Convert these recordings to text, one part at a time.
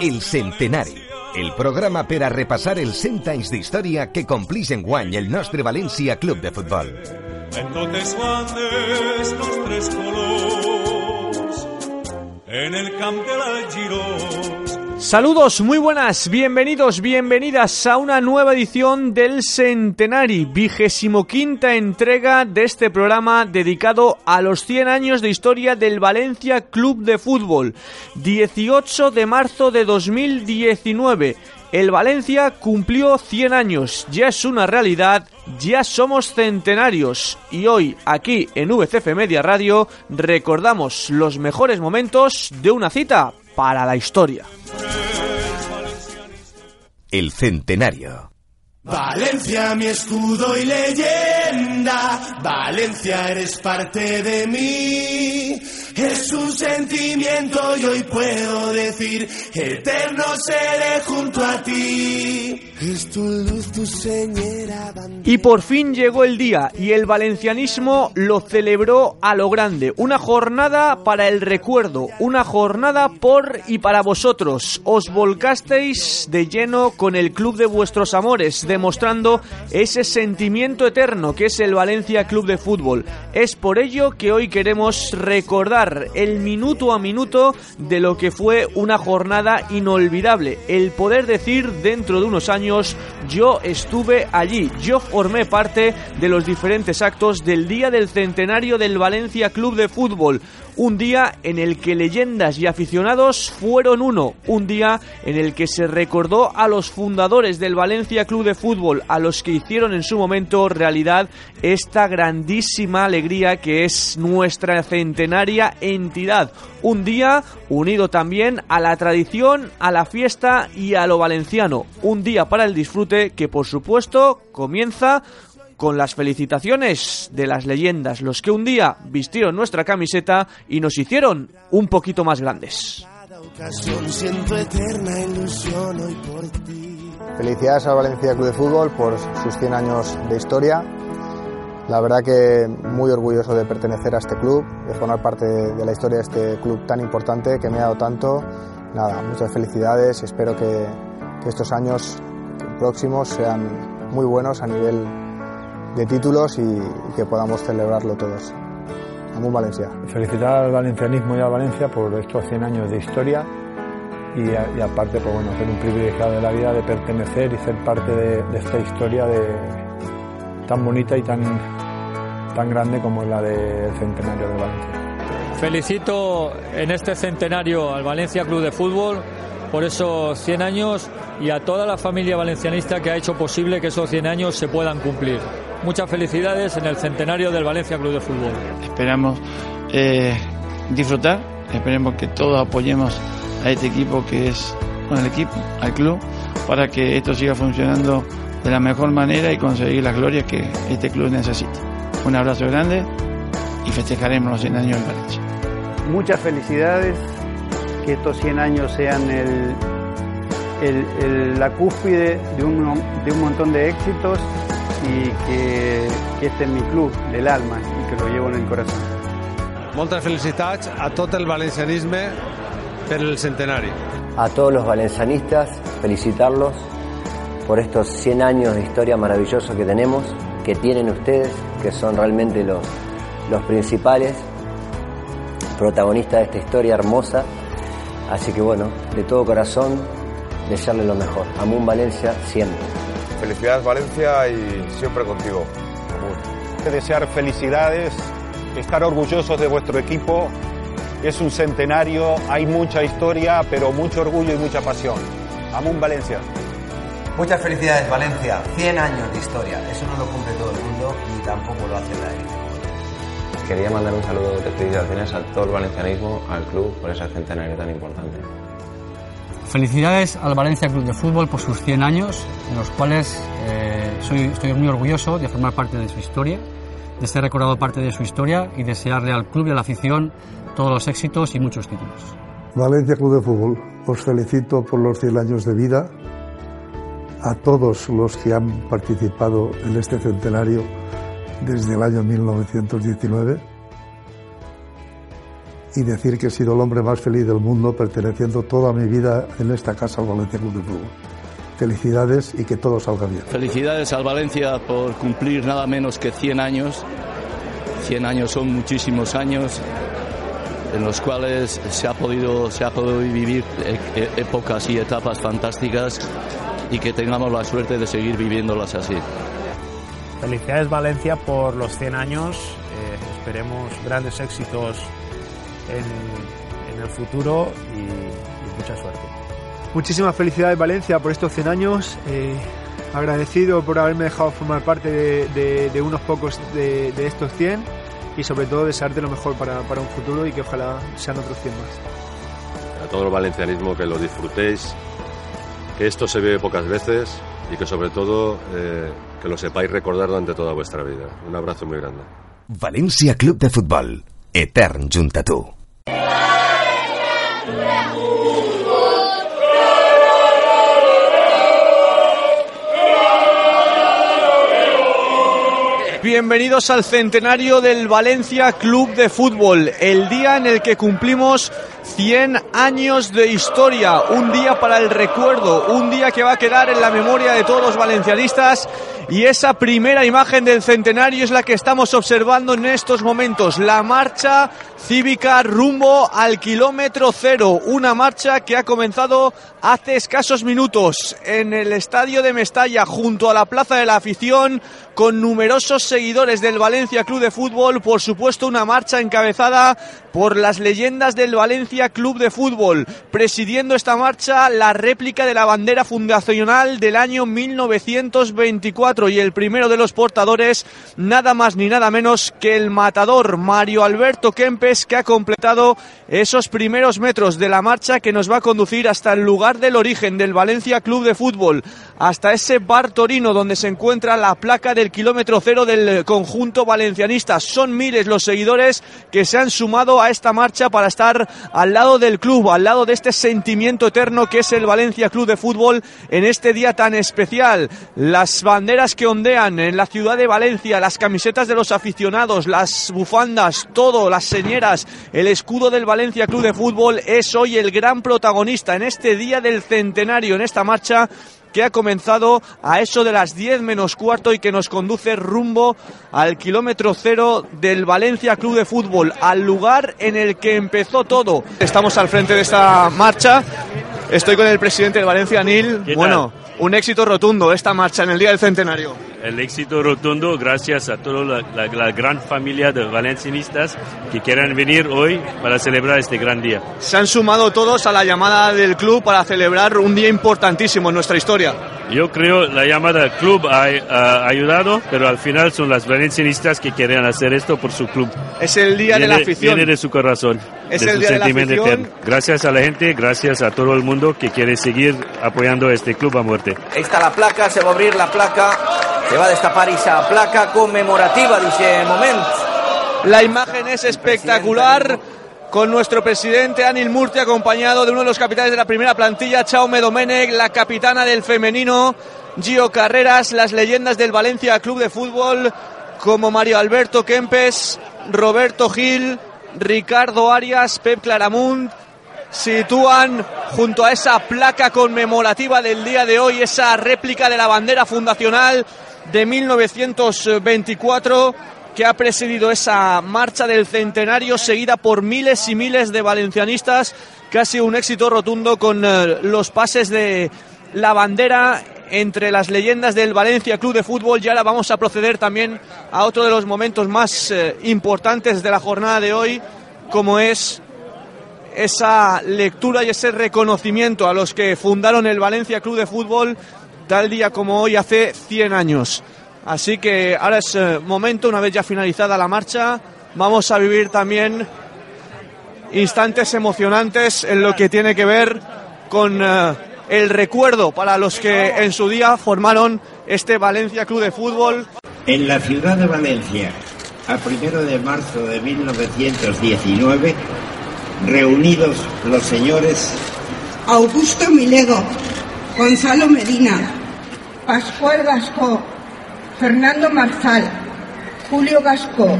El Centenari, el programa per a repassar els 100 anys d'història que complix en guany el nostre València Club de Futbol. En totes bandes los tres colors. En el camp de la. Saludos, muy buenas, bienvenidos, bienvenidas a una nueva edición del Centenari, vigésimo quinta entrega de este programa dedicado a los 100 años de historia del Valencia Club de Fútbol. 18 de marzo de 2019. El Valencia cumplió 100 años, ya es una realidad, ya somos centenarios y hoy aquí en VCF Media Radio recordamos los mejores momentos de una cita para la historia. El Centenario. Valencia, mi escudo y leyenda. Valencia, eres parte de mí. Es un sentimiento y hoy puedo decir, eterno seré junto a ti. Es tu luz, tu. Y por fin llegó el día y el valencianismo lo celebró a lo grande. Una jornada para el recuerdo, una jornada por y para vosotros. Os volcasteis de lleno con el club de vuestros amores, demostrando ese sentimiento eterno que es el Valencia Club de Fútbol. Es por ello que hoy queremos recordar el minuto a minuto de lo que fue una jornada inolvidable. El poder decir dentro de unos años yo estuve allí, yo formé parte de los diferentes actos del día del centenario del Valencia Club de Fútbol. Un día en el que leyendas y aficionados fueron uno. Un día en el que se recordó a los fundadores del Valencia Club de Fútbol, a los que hicieron en su momento realidad esta grandísima alegría que es nuestra centenaria entidad. Un día unido también a la tradición, a la fiesta y a lo valenciano. Un día para el disfrute que por supuesto comienza con las felicitaciones de las leyendas, los que un día vistieron nuestra camiseta y nos hicieron un poquito más grandes. Felicidades al Valencia Club de Fútbol por sus 100 años de historia. La verdad que muy orgulloso de pertenecer a este club, de formar parte de la historia de este club tan importante que me ha dado tanto. Nada, muchas felicidades y espero que, que estos años próximos sean muy buenos a nivel de títulos y, y que podamos celebrarlo todos. Amun Valencia. Felicitar al valencianismo y a Valencia por estos 100 años de historia y, a- y aparte, pues bueno, ser un privilegiado de la vida de pertenecer y ser parte de, de esta historia de, tan bonita y tan, tan grande como la del centenario de Valencia. Felicito en este centenario al Valencia Club de Fútbol por esos 100 años y a toda la familia valencianista que ha hecho posible que esos 100 años se puedan cumplir. Muchas felicidades en el centenario del Valencia Club de Fútbol. Esperamos eh, disfrutar, esperemos que todos apoyemos a este equipo que es, bueno, el equipo, al club, para que esto siga funcionando de la mejor manera y conseguir las glorias que este club necesita. Un abrazo grande y festejaremos los 100 años del Valencia. muchas felicidades, que estos 100 años sean el, el- el- la cúspide de un, de un montón de éxitos y que, que este es mi club del alma y que lo llevo en el corazón. Moltes felicitats a tot el valencianisme per el centenari. A todos los valencianistas, felicitarlos por estos 100 años de historia maravillosos que tenemos, que tienen ustedes, que son realmente los, los principales protagonistas de esta historia hermosa. Así que bueno, de todo corazón, desearle lo mejor. Amun Valencia siempre. Felicidades Valencia y siempre contigo. Amun. Desear felicidades, estar orgullosos de vuestro equipo. Es un centenario, hay mucha historia, pero mucho orgullo y mucha pasión. Amun Valencia. Muchas felicidades Valencia, 100 años de historia. Eso no lo cumple todo el mundo y tampoco lo hace la élite. Quería mandar un saludo de felicitaciones a todo el valencianismo, al club, por ese centenario tan importante. Felicidades al Valencia Club de Fútbol por sus 100 años, en los cuales eh, soy, estoy muy orgulloso de formar parte de su historia, de ser recordado parte de su historia y desearle al club y a la afición todos los éxitos y muchos títulos. Valencia Club de Fútbol, os felicito por los 100 años de vida, a todos los que han participado en este centenario desde el año 1919 y decir que he sido el hombre más feliz del mundo perteneciendo toda mi vida en esta casa al Valencia Club de Fútbol. Felicidades y que todo salga bien. Felicidades al Valencia por cumplir nada menos que 100 años. 100 años son muchísimos años en los cuales se ha podido, se ha podido vivir épocas y etapas fantásticas y que tengamos la suerte de seguir viviéndolas así. Felicidades Valencia por los 100 años, eh, esperemos grandes éxitos en, en el futuro y, y, mucha suerte. Muchísimas felicidades Valencia por estos 100 años, eh, agradecido por haberme dejado formar parte de, de, de unos pocos de, de, estos 100 y sobre todo desearte lo mejor para, para un futuro y que ojalá sean otros 100 más. A todo el valencianismo que lo disfrutéis, que esto se ve pocas veces y que sobre todo eh, que lo sepáis recordar durante toda vuestra vida. Un abrazo muy grande. Valencia Club de Futbol, etern junt a tu. Bienvenidos al centenario del Valencia Club de Fútbol, el día en el que cumplimos 100 años de historia, un día para el recuerdo, un día que va a quedar en la memoria de todos los valencianistas y esa primera imagen del centenario es la que estamos observando en estos momentos, la marcha cívica rumbo al kilómetro cero, una marcha que ha comenzado hace escasos minutos en el estadio de Mestalla junto a la Plaza de la Afición con numerosos seguidores del Valencia Club de Fútbol, por supuesto una marcha encabezada por las leyendas del Valencia Club de Fútbol, presidiendo esta marcha la réplica de la bandera fundacional del año 1924 y el primero de los portadores nada más ni nada menos que el matador Mario Alberto Kempes que ha completado esos primeros metros de la marcha que nos va a conducir hasta el lugar del origen del Valencia Club de Fútbol, hasta ese bar Torino donde se encuentra la placa del kilómetro cero del conjunto valencianista. Son miles los seguidores que se han sumado a esta marcha para estar al lado del club, al lado de este sentimiento eterno que es el Valencia Club de Fútbol en este día tan especial. Las banderas que ondean en la ciudad de Valencia, las camisetas de los aficionados, las bufandas, todo, las señeras, el escudo del Valencia Club de Fútbol es hoy el gran protagonista en este día del centenario, en esta marcha que ha comenzado a eso de las 10 menos cuarto y que nos conduce rumbo al kilómetro cero del Valencia Club de Fútbol, al lugar en el que empezó todo. Estamos al frente de esta marcha. Estoy con el presidente del Valencia, Nil. Bueno, un éxito rotundo esta marcha en el día del centenario. El éxito rotundo gracias a toda la, la, la, gran familia de valencianistas que quieran venir hoy para celebrar este gran día. Se han sumado todos a la llamada del club para celebrar un día importantísimo en nuestra historia. Yo creo la llamada del club ha, ha ayudado, pero al final son las valencianistas que quieren hacer esto por su club. Es el día viene, de la afición. Viene de su corazón, es de el su día sentimiento de la afición. eterno. Gracias a la gente, gracias a todo el mundo que quiere seguir apoyando a este club a muerte. Ahí está la placa, se va a abrir la placa, se va a destapar esa placa conmemorativa dice moment. La imagen es espectacular con nuestro presidente Anil Murti acompañado de uno de los capitanes de la primera plantilla, Chaume Domenech, la capitana del femenino, Gio Carreras, las leyendas del Valencia Club de Fútbol como Mario Alberto Kempes, Roberto Gil, Ricardo Arias, Pep Claramunt, sitúan junto a esa placa conmemorativa del día de hoy, esa réplica de la bandera fundacional de 1924 que ha precedido esa marcha del centenario seguida por miles y miles de valencianistas, casi un éxito rotundo con eh, los pases de la bandera entre las leyendas del Valencia Club de Fútbol. Y ahora vamos a proceder también a otro de los momentos más eh, importantes de la jornada de hoy, como es esa lectura y ese reconocimiento a los que fundaron el Valencia Club de Fútbol tal día como hoy hace 100 años. Así que ahora es eh, momento, una vez ya finalizada la marcha, vamos a vivir también instantes emocionantes en lo que tiene que ver con eh, el recuerdo para los que en su día formaron este Valencia Club de Fútbol. En la ciudad de Valencia, a primero de marzo de 1919, reunidos los señores Augusto Milego, Gonzalo Medina, Pascual Gascó, Fernando Marzal, Julio Gascó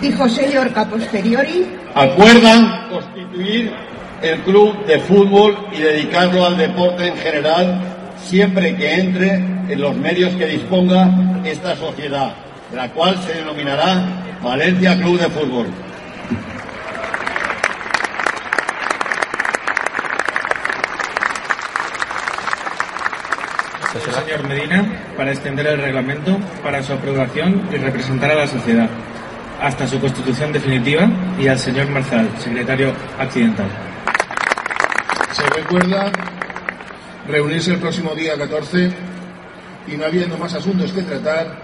y José Llorca Posteriori, acuerdan constituir el club de fútbol y dedicarlo al deporte en general siempre que entre en los medios que disponga esta sociedad, la cual se denominará Valencia Club de Fútbol. Señor Medina para extender el reglamento para su aprobación y representar a la sociedad hasta su constitución definitiva y al señor Marzal, secretario accidental. Se recuerda reunirse el próximo día 14 y no habiendo más asuntos que tratar,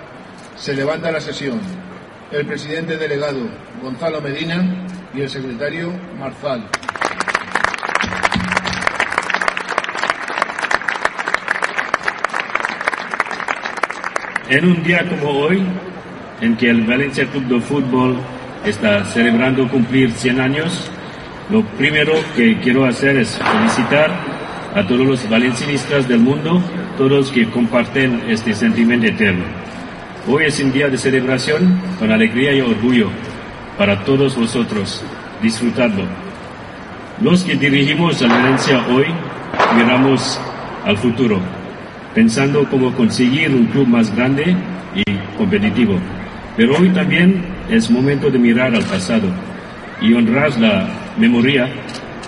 se levanta la sesión. El presidente delegado, Gonzalo Medina, y el secretario Marzal. En un día como hoy, en que el Valencia Club de Fútbol está celebrando cumplir 100 años, lo primero que quiero hacer es felicitar a todos los valencianistas del mundo, todos que comparten este sentimiento eterno. Hoy es un día de celebración con alegría y orgullo para todos vosotros. Disfrutadlo. Los que dirigimos a Valencia hoy miramos al futuro pensando cómo conseguir un club más grande y competitivo. Pero hoy también es momento de mirar al pasado y honrar la memoria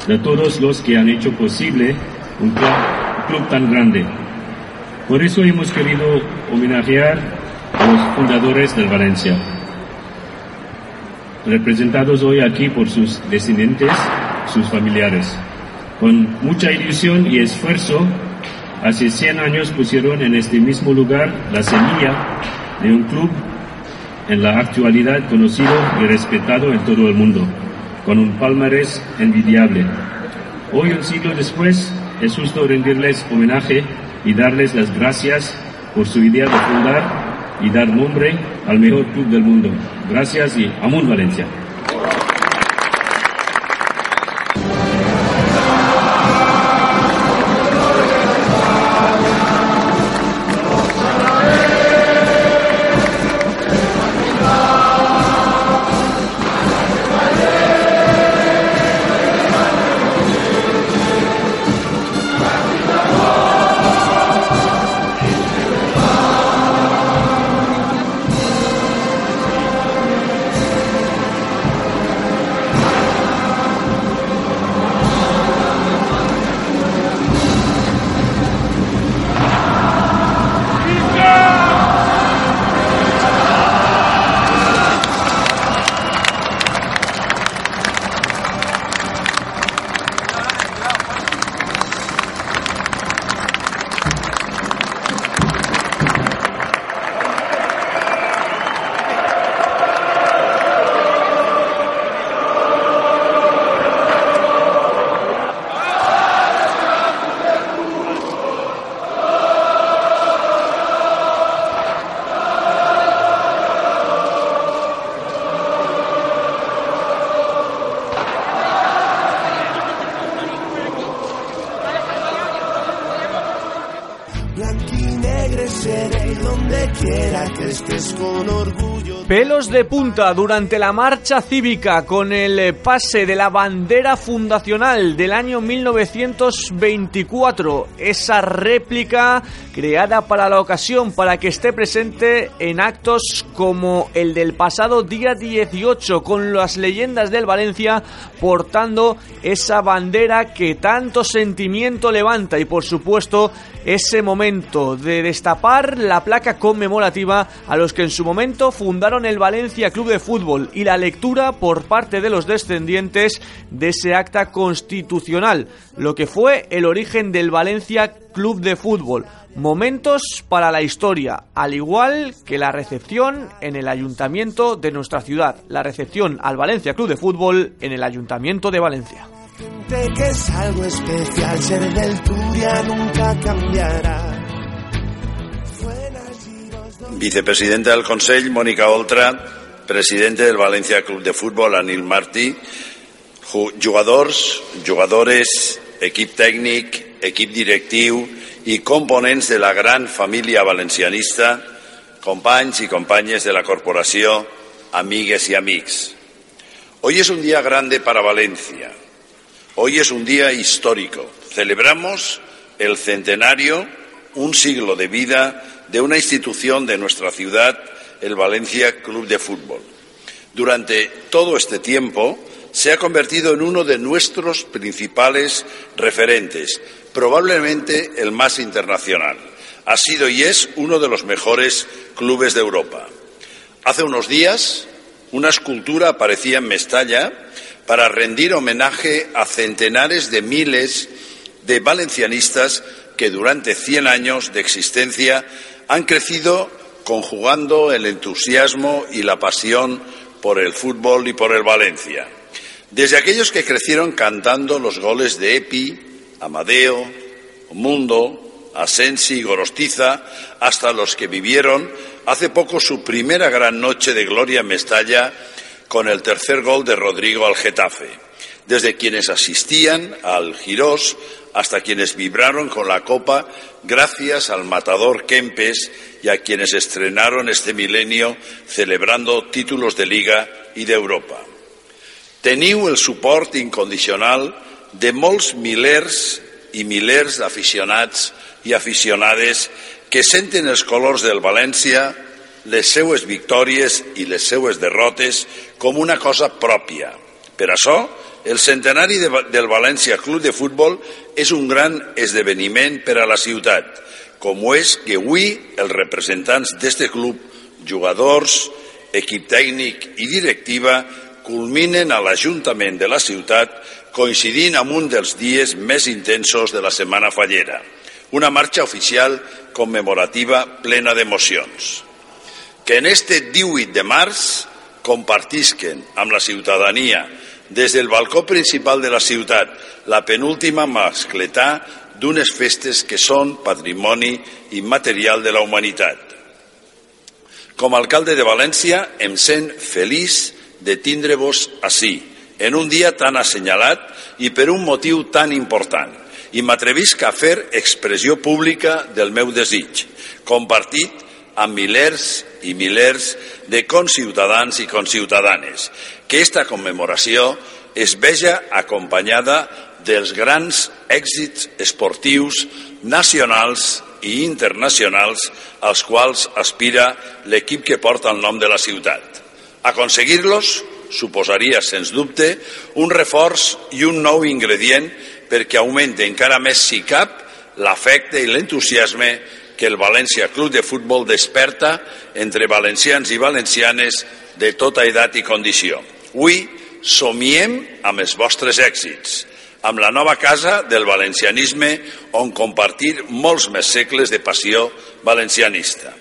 de todos los que han hecho posible un club, un club tan grande. Por eso hemos querido homenajear a los fundadores del Valencia, representados hoy aquí por sus descendientes, sus familiares. Con mucha ilusión y esfuerzo Hace 100 años pusieron en este mismo lugar la semilla de un club en la actualidad conocido y respetado en todo el mundo, con un palmarés envidiable. Hoy, un siglo después, es justo rendirles homenaje y darles las gracias por su idea de fundar y dar nombre al mejor club del mundo. Gracias y Amun Valencia. De punta durante la marcha cívica con el pase de la bandera fundacional del año 1924. Esa réplica creada para la ocasión para que esté presente en actos como el del pasado día 18 con las leyendas del Valencia portando esa bandera que tanto sentimiento levanta y por supuesto ese momento de destapar la placa conmemorativa a los que en su momento fundaron el Valencia Club de Fútbol y la lectura por parte de los descendientes de ese acta constitucional, lo que fue el origen del Valencia Club de Fútbol. Momentos para la historia, al igual que la recepción en el ayuntamiento de nuestra ciudad, la recepción al Valencia Club de Fútbol en el ayuntamiento de Valencia. Que es algo especial, ser del Turia nunca cambiará. Vicepresidenta del Consell, Mónica Oltra, presidente del Valencia Club de Fútbol, Anil Martí, jugadors, jugadores, equip tècnic, equip directiu i components de la gran família valencianista, companys y companyes de la corporació, amigues y amics. Hoy es un día grande para Valencia. Hoy es un día histórico. Celebramos el centenario, un siglo de vida de una institución de nuestra ciudad, el Valencia Club de Fútbol. Durante todo este tiempo se ha convertido en uno de nuestros principales referentes, probablemente el más internacional. Ha sido y es uno de los mejores clubes de Europa. Hace unos días, una escultura aparecía en Mestalla para rendir homenaje a centenares de miles de valencianistas que durante 100 años de existencia han crecido conjugando el entusiasmo y la pasión por el fútbol y por el Valencia. Desde aquellos que crecieron cantando los goles de Epi, Amadeo, Mundo, Asensi y Gorostiza, hasta los que vivieron hace poco su primera gran noche de gloria en Mestalla con el tercer gol de Rodrigo al Getafe. Desde quienes asistían al Girós hasta quienes vibraron con la copa gracias al matador Kempes y a quienes estrenaron este milenio celebrando títulos de Liga y de Europa. Teniu el suport incondicional de molts milers i milers d'aficionats i aficionades que senten els colors del València, les seues victòries i les seues derrotes com una cosa pròpia. Per això, el centenari de, del València Club de Futbol és un gran esdeveniment per a la ciutat, com ho és que avui els representants d'este club, jugadors, equip tècnic i directiva culminen a l'Ajuntament de la ciutat coincidint amb un dels dies més intensos de la Setmana Fallera, una marxa oficial commemorativa plena d'emocions. Que en este 18 de març compartisquen amb la ciutadania des del balcó principal de la ciutat la penúltima mascletà d'unes festes que són patrimoni immaterial de la humanitat. Com a alcalde de València em sent feliç de tindre-vos ací, en un dia tan assenyalat i per un motiu tan important, i m'atrevisc a fer expressió pública del meu desig, compartit amb milers i milers de conciutadans i conciutadanes, que esta commemoració es veja acompanyada dels grans èxits esportius nacionals i internacionals als quals aspira l'equip que porta el nom de la ciutat. Aconseguir-los suposaria, sens dubte, un reforç i un nou ingredient perquè augmenti encara més, si cap, l'afecte i l'entusiasme que el València Club de Futbol desperta entre valencians i valencianes de tota edat i condició. Avui somiem amb els vostres èxits, amb la nova casa del valencianisme on compartir molts més segles de passió valencianista.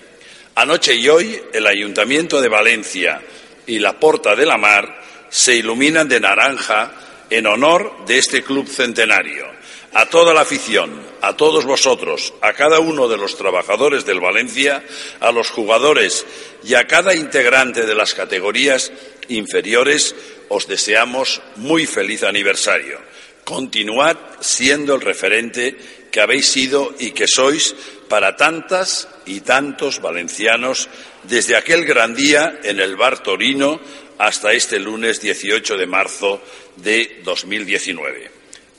Anoche y hoy el Ayuntamiento de Valencia y la Porta de la Mar se iluminan de naranja en honor de este club centenario. A toda la afición, a todos vosotros, a cada uno de los trabajadores del Valencia, a los jugadores y a cada integrante de las categorías inferiores, os deseamos muy feliz aniversario. Continuad siendo el referente que habéis sido y que sois para tantas y tantos valencianos desde aquel gran día en el Bar Torino hasta este lunes 18 de marzo de 2019.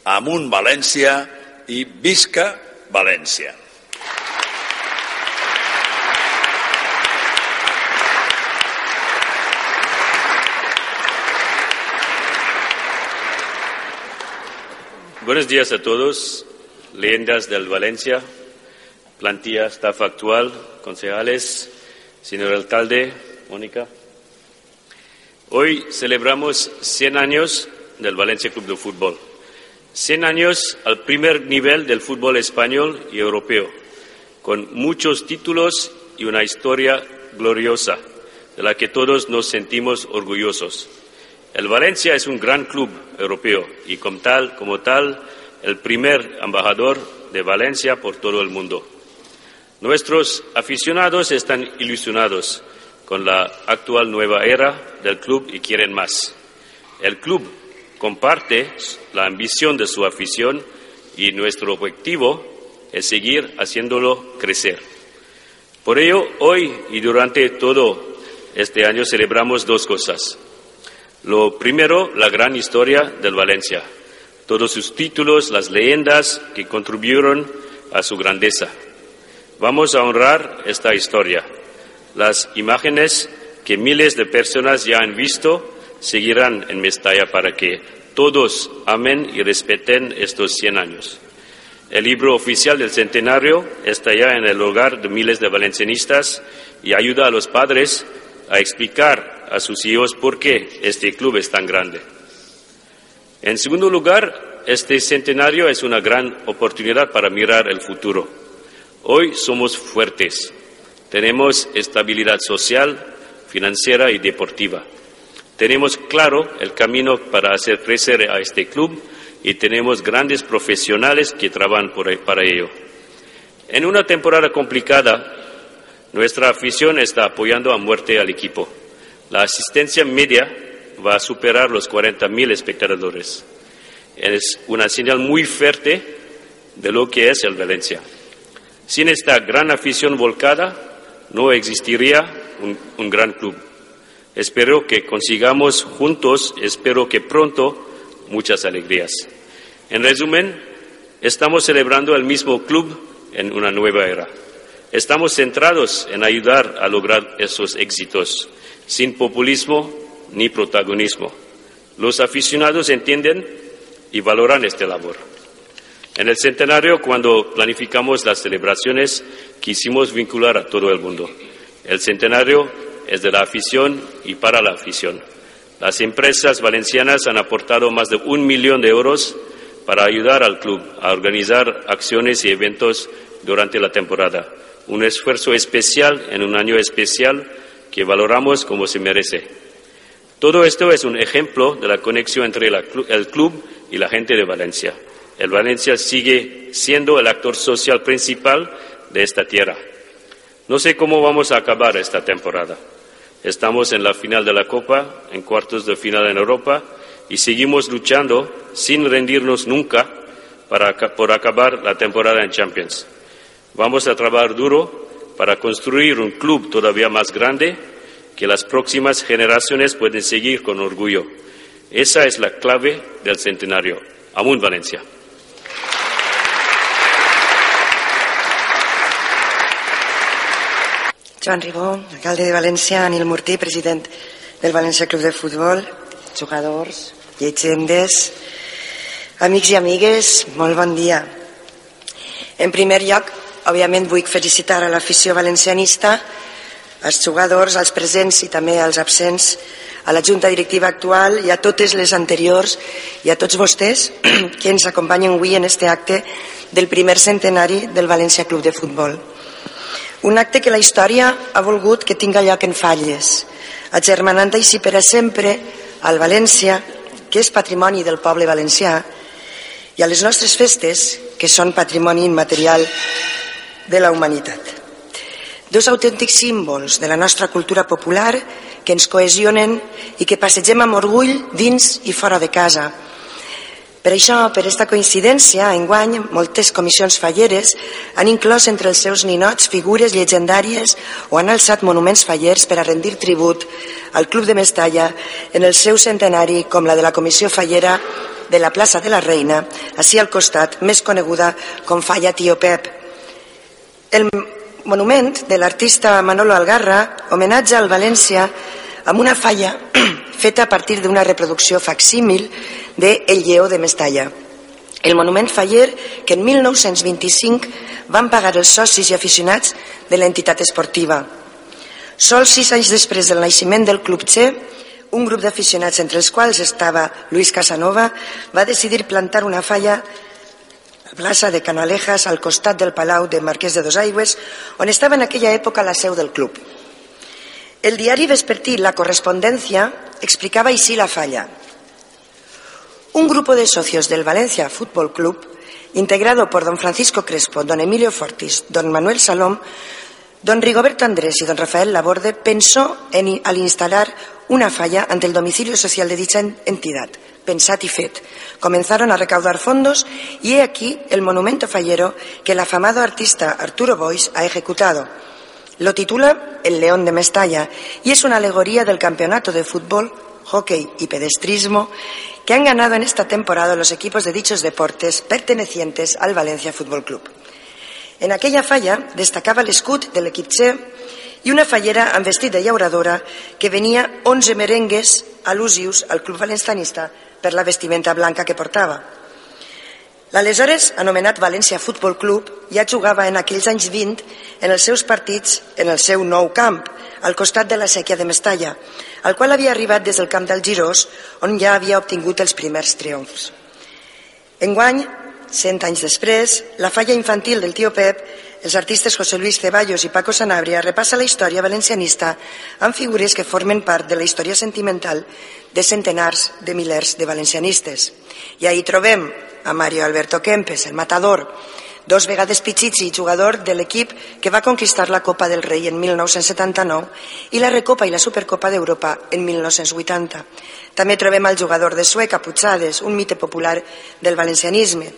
Amun Valencia y Visca Valencia. Buenos días a todos, leyendas del Valencia, plantilla, staff actual, concejales, señor alcalde, Mónica. Hoy celebramos 100 años del Valencia Club de Fútbol. 100 años al primer nivel del fútbol español y europeo, con muchos títulos y una historia gloriosa de la que todos nos sentimos orgullosos. El Valencia es un gran club europeo y como tal, como tal, el primer embajador de Valencia por todo el mundo. Nuestros aficionados están ilusionados con la actual nueva era del club y quieren más. El club comparte la ambición de su afición y nuestro objetivo es seguir haciéndolo crecer. Por ello, hoy y durante todo este año celebramos dos cosas. Lo primero, la gran historia del Valencia, todos sus títulos, las leyendas que contribuyeron a su grandeza. Vamos a honrar esta historia. Las imágenes que miles de personas ya han visto seguirán en Mestalla para que todos amen y respeten estos 100 años. El libro oficial del centenario está ya en el hogar de miles de valencianistas y ayuda a los padres a explicar a sus hijos por qué este club es tan grande. En segundo lugar, este centenario es una gran oportunidad para mirar el futuro. Hoy somos fuertes, tenemos estabilidad social, financiera y deportiva. Tenemos claro el camino para hacer crecer a este club y tenemos grandes profesionales que trabajan para ello. En una temporada complicada, nuestra afición está apoyando a muerte al equipo. La asistencia media va a superar los 40.000 espectadores. Es una señal muy fuerte de lo que es el Valencia. Sin esta gran afición volcada, no existiría un, gran club. Espero que consigamos juntos, espero que pronto, muchas alegrías. En resumen, estamos celebrando el mismo club en una nueva era. Estamos centrados en ayudar a lograr esos éxitos sin populismo ni protagonismo. Los aficionados entienden y valoran esta labor. En el centenario, cuando planificamos las celebraciones, quisimos vincular a todo el mundo. El centenario es de la afición y para la afición. Las empresas valencianas han aportado más de un millón de euros para ayudar al club a organizar acciones y eventos durante la temporada. Un esfuerzo especial en un año especial que valoramos como se merece. Todo esto es un ejemplo de la conexión entre el club y la gente de Valencia. El Valencia sigue siendo el actor social principal de esta tierra. No sé cómo vamos a acabar esta temporada. Estamos en la final de la Copa, en cuartos de final en Europa y seguimos luchando sin rendirnos nunca para, por acabar la temporada en Champions. Vamos a trabajar duro para construir un club todavía más grande que las próximas generaciones pueden seguir con orgullo. Esa es la clave del centenario. Amun Valencia. Joan Ribó, alcalde de València, Anil Murtí, president del València Club de Futbol, jugadors, llegendes, amics i amigues, molt bon dia. En primer lloc, Òbviament vull felicitar a l'afició valencianista, als jugadors, als presents i també als absents, a la Junta Directiva actual i a totes les anteriors i a tots vostès que ens acompanyen avui en este acte del primer centenari del València Club de Futbol. Un acte que la història ha volgut que tinga lloc en falles, agermanant així per a sempre al València, que és patrimoni del poble valencià, i a les nostres festes, que són patrimoni immaterial de la humanitat. Dos autèntics símbols de la nostra cultura popular que ens cohesionen i que passegem amb orgull dins i fora de casa. Per això, per esta coincidència, enguany, moltes comissions falleres han inclòs entre els seus ninots figures llegendàries o han alçat monuments fallers per a rendir tribut al Club de Mestalla en el seu centenari, com la de la comissió fallera de la plaça de la Reina, així al costat, més coneguda com Falla Tio Pep. El monument de l'artista Manolo Algarra homenatja al València amb una falla feta a partir d'una reproducció facsímil de El Lleó de Mestalla. El monument faller que en 1925 van pagar els socis i aficionats de l'entitat esportiva. Sols sis anys després del naixement del Club Che, un grup d'aficionats entre els quals estava Luis Casanova va decidir plantar una falla a la plaça de Canalejas al costat del Palau de Marquès de Dosaigües on estava en aquella època la seu del club. El diari vespertí La Correspondencia explicaba així la falla. Un grupo de socios del Valencia Fútbol Club, integrado por don Francisco Crespo, don Emilio Fortis, don Manuel Salom, don Rigoberto Andrés y don Rafael Laborde, pensó en, al instalar una falla ante el domicilio social de dicha entidad. Pensat y fet. Comenzaron a recaudar fondos y he aquí el monumento fallero que el afamado artista Arturo Bois ha ejecutado. Lo titula El León de Mestalla y es una alegoría del campeonato de fútbol, hockey y pedestrismo que han ganado en esta temporada los equipos de dichos deportes pertenecientes al Valencia Fútbol Club. En aquella falla destacava l'escut de l'equip Che i una fallera amb vestit de llauradora que venia 11 merengues al·lusius al club valencianista per la vestimenta blanca que portava. L'aleshores anomenat València Futbol Club ja jugava en aquells anys 20 en els seus partits en el seu nou camp, al costat de la sèquia de Mestalla, al qual havia arribat des del camp del Girós, on ja havia obtingut els primers triomfs. Enguany, cent anys després, la falla infantil del tio Pep, els artistes José Luis Ceballos i Paco Sanabria repassa la història valencianista amb figures que formen part de la història sentimental de centenars de milers de valencianistes. I ahí trobem a Mario Alberto Kempes, el matador, dos vegades pitxits i jugador de l'equip que va conquistar la Copa del Rei en 1979 i la Recopa i la Supercopa d'Europa en 1980. També trobem el jugador de Sueca, Puigades, un mite popular del valencianisme.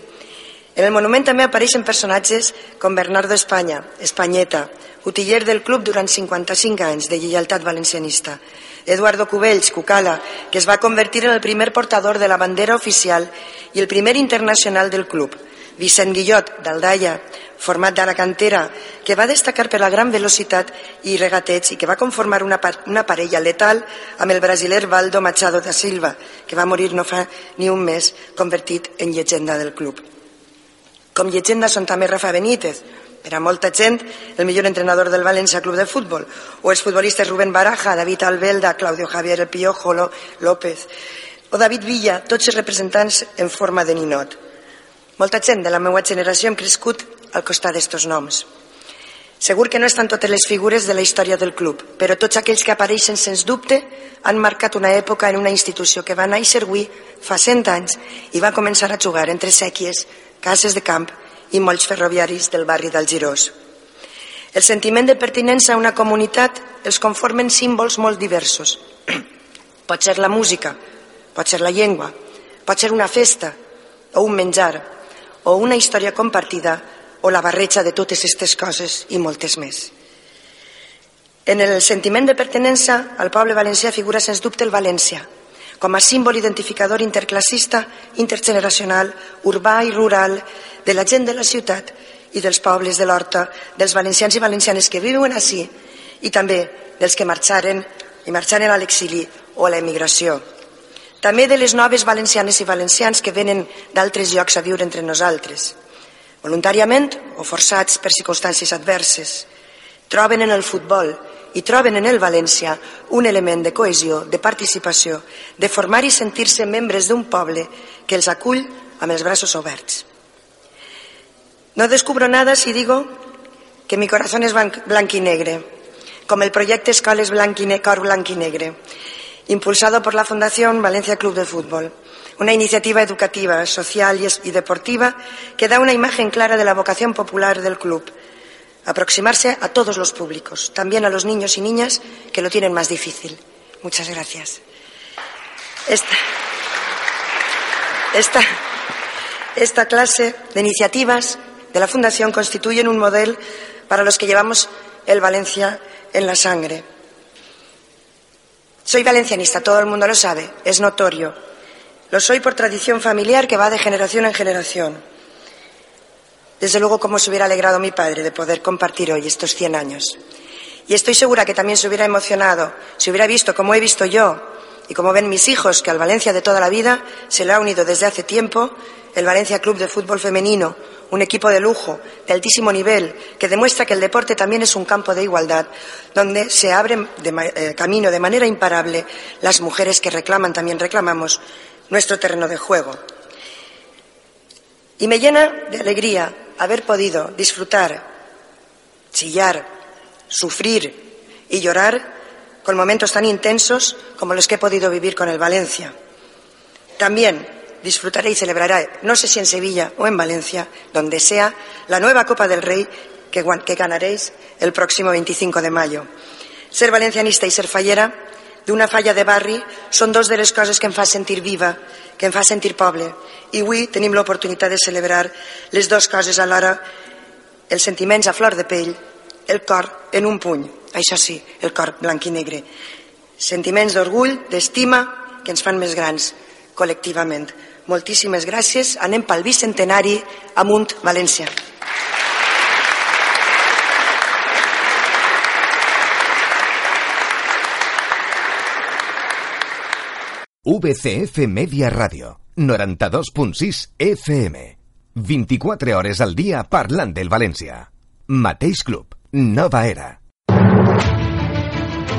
En el monument també apareixen personatges com Bernardo Espanya, Espanyeta, utiller del club durant 55 anys de lleialtat valencianista, Eduardo Cubells, Cucala, que es va convertir en el primer portador de la bandera oficial i el primer internacional del club, Vicent Guillot, d'Aldaia, format de la cantera, que va destacar per la gran velocitat i regateig i que va conformar una, una parella letal amb el brasiler Valdo Machado da Silva, que va morir no fa ni un mes, convertit en llegenda del club. Com llegenda són també Rafa Benítez, per a molta gent, el millor entrenador del València Club de Futbol, o els futbolistes Rubén Baraja, David Albelda, Claudio Javier El Piojo López, o David Villa, tots els representants en forma de ninot. Molta gent de la meva generació hem crescut al costat d'estos noms. Segur que no estan totes les figures de la història del club, però tots aquells que apareixen sens dubte han marcat una època en una institució que va néixer avui fa 100 anys i va començar a jugar entre sèquies, cases de camp i molts ferroviaris del barri del Girós. El sentiment de pertinença a una comunitat els conformen símbols molt diversos. pot ser la música, pot ser la llengua, pot ser una festa o un menjar o una història compartida o la barreja de totes aquestes coses i moltes més. En el sentiment de pertenença al poble valencià figura sens dubte el València, com a símbol identificador interclassista, intergeneracional, urbà i rural, de la gent de la ciutat i dels pobles de l'Horta, dels valencians i valencianes que viuen així i també dels que marxaren i marxaren a l'exili o a l'emigració. També de les noves valencianes i valencians que venen d'altres llocs a viure entre nosaltres, voluntàriament o forçats per circumstàncies adverses. Troben en el futbol i troben en el València un element de cohesió, de participació, de formar i sentir-se membres d'un poble que els acull amb els braços oberts. No descubro nada si digo que mi corazón es blanco y como el proyecto Escoles Cor Blanc impulsado por la Fundación Valencia Club de Fútbol, una iniciativa educativa, social y deportiva que da una imagen clara de la vocación popular del club, aproximarse a todos los públicos, también a los niños y niñas que lo tienen más difícil. Muchas gracias. Esta, esta, Esta clase de iniciativas de la Fundación constituyen un modelo para los que llevamos el Valencia en la sangre. Soy valencianista, todo el mundo lo sabe, es notorio. Lo soy por tradición familiar que va de generación en generación. Desde luego, como se hubiera alegrado mi padre de poder compartir hoy estos 100 años. Y estoy segura que también se hubiera emocionado si hubiera visto, como he visto yo, y como ven mis hijos, que al Valencia de toda la vida se le ha unido desde hace tiempo el Valencia Club de Fútbol Femenino, un equipo de lujo, de altísimo nivel, que demuestra que el deporte también es un campo de igualdad, donde se abre eh, camino de manera imparable las mujeres que reclaman, también reclamamos, nuestro terreno de juego. Y me llena de alegría haber podido disfrutar, chillar, sufrir y llorar con momentos tan intensos como los que he podido vivir con el Valencia. También disfrutaré y celebraré, no sé si en Sevilla o en Valencia, donde sea, la nueva Copa del Rey que, que ganaréis el próximo 25 de mayo. Ser valencianista y ser fallera d'una falla de barri són dos de les coses que em fa sentir viva, que em fa sentir poble. I avui tenim l'oportunitat de celebrar les dues coses alhora, els sentiments a flor de pell, el cor en un puny, això sí, el cor blanc i negre. Sentiments d'orgull, d'estima, que ens fan més grans col·lectivament. Moltíssimes gràcies. Anem pel bicentenari amunt València. VCF Media Radio, 92.6 FM. 24 hores al dia parlant del València. Mateix Club, nova era.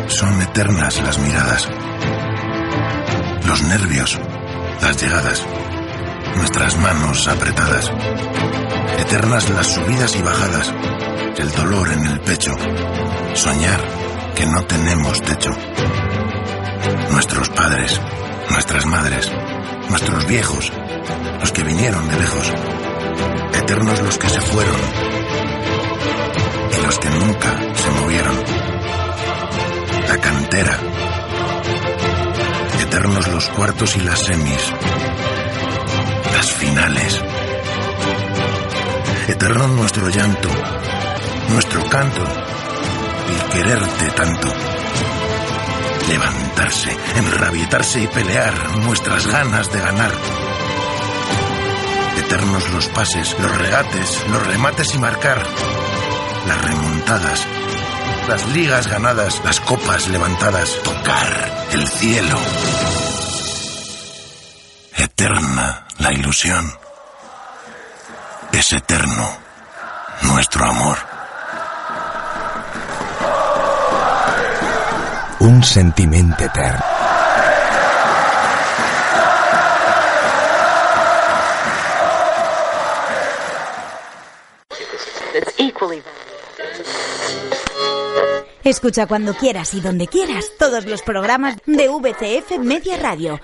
Son eternas las miradas, los nervios, las llegadas, nuestras manos apretadas. Eternas las subidas y bajadas, el dolor en el pecho, soñar que no tenemos techo. Nuestros padres, nuestras madres, nuestros viejos, los que vinieron de lejos, eternos los que se fueron y los que nunca se movieron. La cantera, eternos los cuartos y las semis, las finales, eterno nuestro llanto, nuestro canto y quererte tanto enrabietarse y pelear nuestras ganas de ganar. Eternos los pases, los regates, los remates y marcar, las remontadas, las ligas ganadas, las copas levantadas, tocar el cielo. Eterna la ilusión. Es eterno nuestro amor. un sentiment etern. Escucha cuando quieras y donde quieras todos los programas de VCF Media Radio.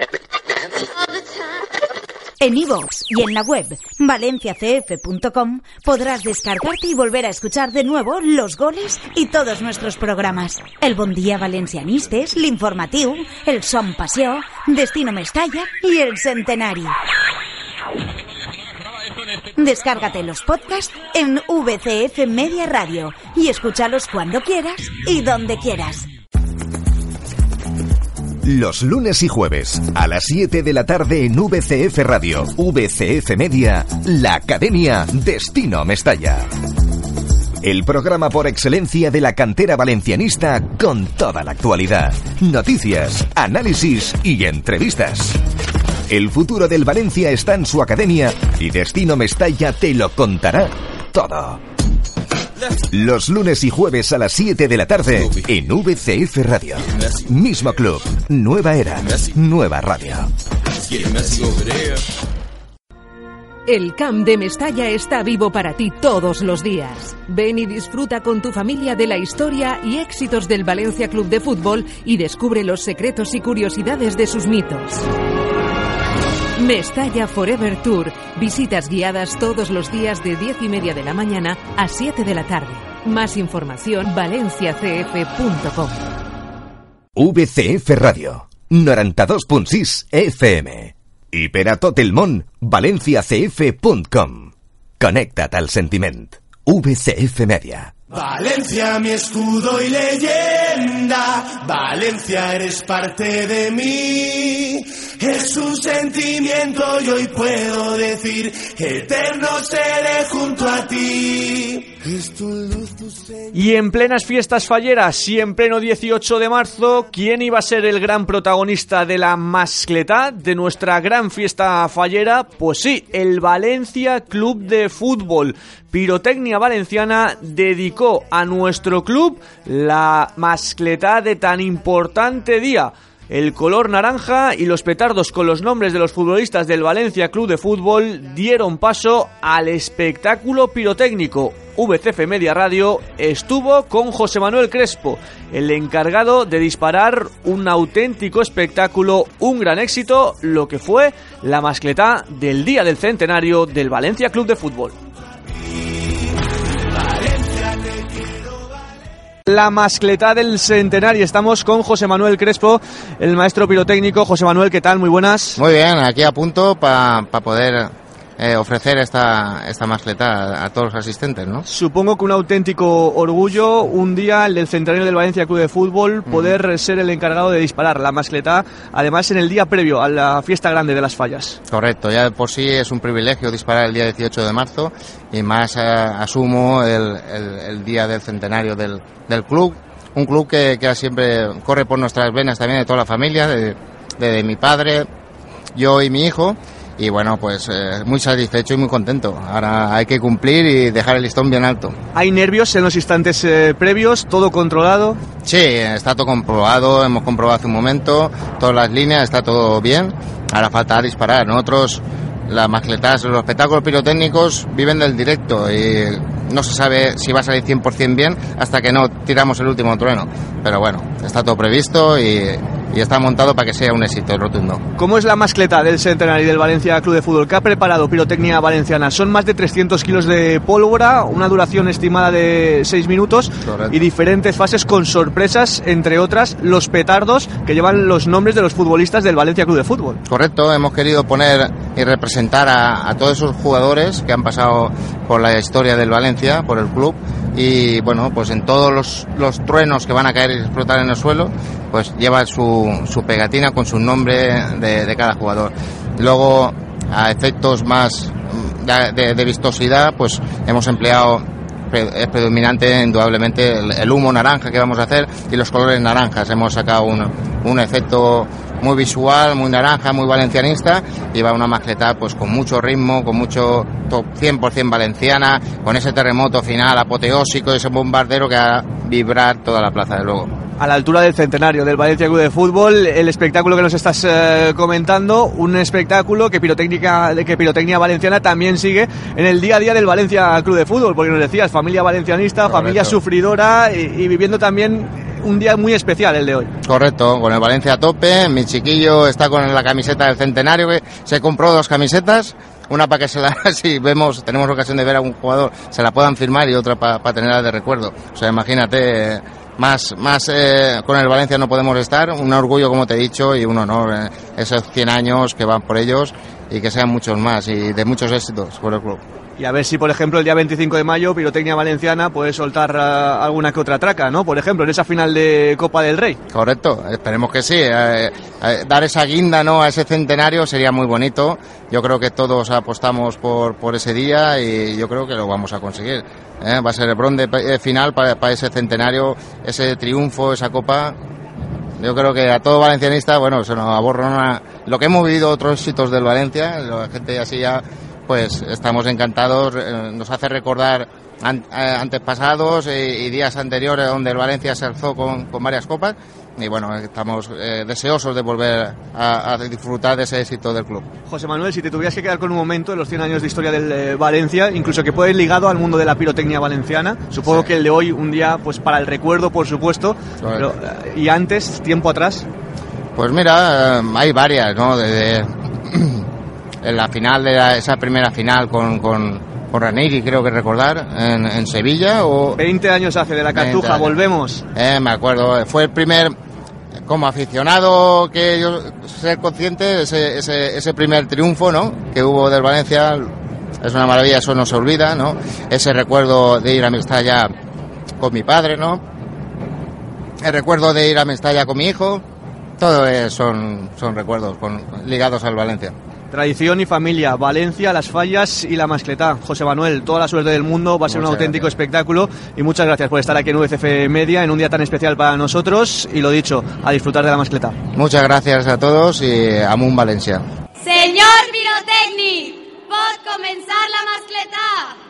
En iVoox y en la web valenciacf.com podrás descargarte y volver a escuchar de nuevo los goles y todos nuestros programas. El Bon Día Valencianistes, l'informatiu, el Som Passió, Destino Mestalla y el Centenario. Descárgate los podcasts en VCF Media Radio y escúchalos cuando quieras y donde quieras. Los lunes y jueves a las 7 de la tarde en VCF Radio, VCF Media, la Academia Destino Mestalla. El programa por excelencia de la cantera valencianista con toda la actualidad, noticias, análisis y entrevistas. El futuro del Valencia está en su academia y Destino Mestalla te lo contará todo. Los lunes y jueves a las 7 de la tarde en VCF Radio. Mismo club, nueva era, nueva radio. El Camp de Mestalla está vivo para ti todos los días. Ven y disfruta con tu familia de la historia y éxitos del Valencia Club de Fútbol y descubre los secretos y curiosidades de sus mitos. Mestalla Forever Tour. Visitas guiadas todos los días de 10 y media de la mañana a 7 de la tarde. Más información valenciacf.com. VCF Radio, 92.6 FM. Hiperatotelmón, valenciacf.com. Conéctate al sentiment. VCF Media. Valencia, mi escudo y leyenda. Valencia, eres parte de mí. Es un sentimiento y hoy puedo decir, eterno seré junto a ti. Y en plenas fiestas falleras y en pleno 18 de marzo, ¿quién iba a ser el gran protagonista de la mascletá de nuestra gran fiesta fallera? Pues sí, el Valencia Club de Fútbol. Pirotecnia Valenciana dedicó a nuestro club la mascletá de tan importante día. El color naranja y los petardos con los nombres de los futbolistas del Valencia Club de Fútbol dieron paso al espectáculo pirotécnico. VCF Media Radio estuvo con José Manuel Crespo, el encargado de disparar un auténtico espectáculo, un gran éxito, lo que fue la mascletá del día del centenario del Valencia Club de Fútbol. La mascletá del centenario. Estamos con José Manuel Crespo, el maestro pirotécnico. José Manuel, ¿qué tal? Muy buenas. Muy bien, aquí a punto para poder eh, ofrecer esta, esta mascletá a todos los asistentes, ¿no? Supongo que un auténtico orgullo, un día el del centenario del Valencia Club de Fútbol, poder ser el encargado de disparar la mascletá, además en el día previo a la fiesta grande de las fallas. Correcto, ya de por sí es un privilegio disparar el día 18 de marzo y más eh, asumo el, el- el día del centenario del, del club. Un club que, que siempre corre por nuestras venas también de toda la familia, de, de mi padre, yo y mi hijo. Y bueno, pues eh, muy satisfecho y muy contento. Ahora hay que cumplir y dejar el listón bien alto. Hay nervios en los instantes eh, previos, todo controlado. Sí, está todo comprobado, hemos comprobado hace un momento, todas las líneas, está todo bien. Ahora falta disparar. Nosotros, las mascletas, los espectáculos pirotécnicos viven del directo y no se sabe si va a salir 100% bien hasta que no tiramos el último trueno. Pero bueno, está todo previsto y, y está montado para que sea un éxito rotundo. ¿Cómo es la mascleta del centenario del Valencia Club de Fútbol? ¿Qué ha preparado Pirotecnia Valenciana? Son más de 300 kilos de pólvora, una duración estimada de 6 minutos Correcto. y diferentes fases con sorpresas, entre otras los petardos que llevan los nombres de los futbolistas del Valencia Club de Fútbol. Correcto, hemos querido poner y representar a, a todos esos jugadores que han pasado por la historia del Valencia, por el club, y bueno, pues en todos los, los truenos que van a caer y explotar en el suelo, pues lleva su, su pegatina con su nombre de, cada jugador. Luego, a efectos más de, vistosidad, pues hemos empleado es predominante indudablemente el, humo naranja que vamos a hacer y los colores naranjas. Hemos sacado un, un efecto muy visual, muy naranja, muy valencianista y va una mascletá pues con mucho ritmo, con mucho top 100% valenciana, con ese terremoto final apoteósico, ese bombardero que hará vibrar toda la plaza de luego. A la altura del centenario del Valencia Club de Fútbol, el espectáculo que nos estás eh, comentando, un espectáculo que Pirotecnia, que Pirotecnia Valenciana también sigue en el día a día del Valencia Club de Fútbol, porque nos decías, familia valencianista, familia sufridora y, y viviendo también un día muy especial el de hoy. Correcto, con el Valencia a tope, mi chiquillo está con la camiseta del centenario, que se compró dos camisetas, una para que se la, si vemos, tenemos ocasión de ver a un jugador, se la puedan firmar y otra para tenerla de recuerdo. O sea, imagínate, más, más eh, con el Valencia no podemos estar, un orgullo como te he dicho y un honor, eh, esos 100 años que van por ellos y que sean muchos más y de muchos éxitos por el club. Y a ver si, por ejemplo, el día 25 de mayo, Pirotecnia Valenciana puede soltar eh, alguna que otra traca, ¿no? Por ejemplo, en esa final de Copa del Rey. Correcto, esperemos que sí. Eh, eh, dar esa guinda ¿no? a ese centenario sería muy bonito. Yo creo que todos apostamos por, por ese día y yo creo que lo vamos a conseguir. ¿Eh? Va a ser el bronce eh, final para, ese centenario, ese triunfo, esa copa. Yo creo que a todo valencianista, bueno, se nos aborrona lo que hemos vivido otros éxitos del Valencia, la gente así ya, pues estamos encantados, eh, nos hace recordar an- antepasados y, y días anteriores donde el Valencia se alzó con, con varias copas y bueno, estamos eh, deseosos de volver a, a disfrutar de ese éxito del club. José Manuel, si te tuvieras que quedar con un momento de los 100 años de historia del eh, Valencia, incluso que puede ir ligado al mundo de la pirotecnia valenciana, supongo que el de hoy, un día, pues para el recuerdo, por supuesto, pero, eh, y antes, tiempo atrás, Pues mira, eh, hay varias, ¿no? Desde en la final de la- esa primera final con, con, con Ranieri, creo que recordar, en, en Sevilla o... 20 años hace de la 20 Cartuja, volvemos. Eh, me acuerdo, fue el primer como aficionado que yo ser consciente ese, ese, ese primer triunfo ¿no? que hubo del Valencia es una maravilla, eso no se olvida, ¿no? Ese recuerdo de ir a Mestalla con mi padre, ¿no? El recuerdo de ir a Mestalla con mi hijo, todo son, son recuerdos con- ligados al Valencia. Tradición y familia, Valencia, Las Fallas y la Mascletá. José Manuel, toda la suerte del mundo, va a ser un auténtico espectáculo y muchas gracias por estar aquí en VCF Media en un día tan especial para nosotros y lo dicho, a disfrutar de la Mascletá. Muchas gracias a todos y Amun Valencia. Senyor pirotècnic, pot començar la mascletà.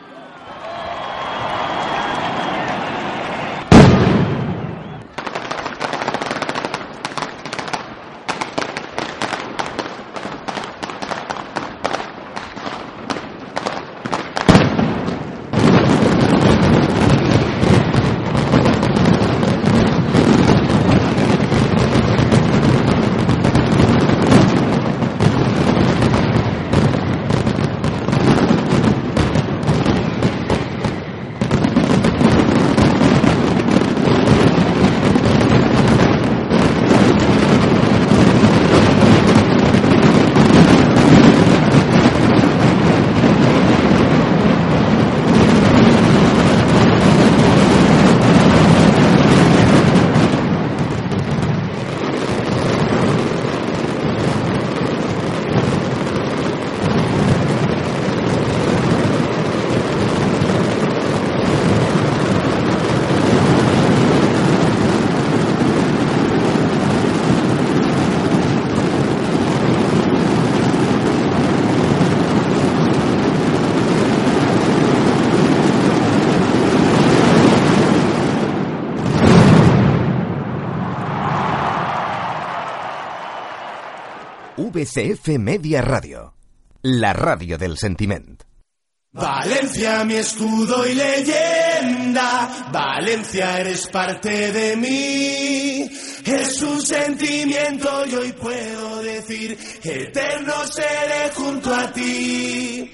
VCF Media Radio, la radio del sentiment. Valencia, mi escudo y leyenda. Valencia, eres parte de mí. Es un sentimiento y hoy puedo decir, eterno seré junto a ti.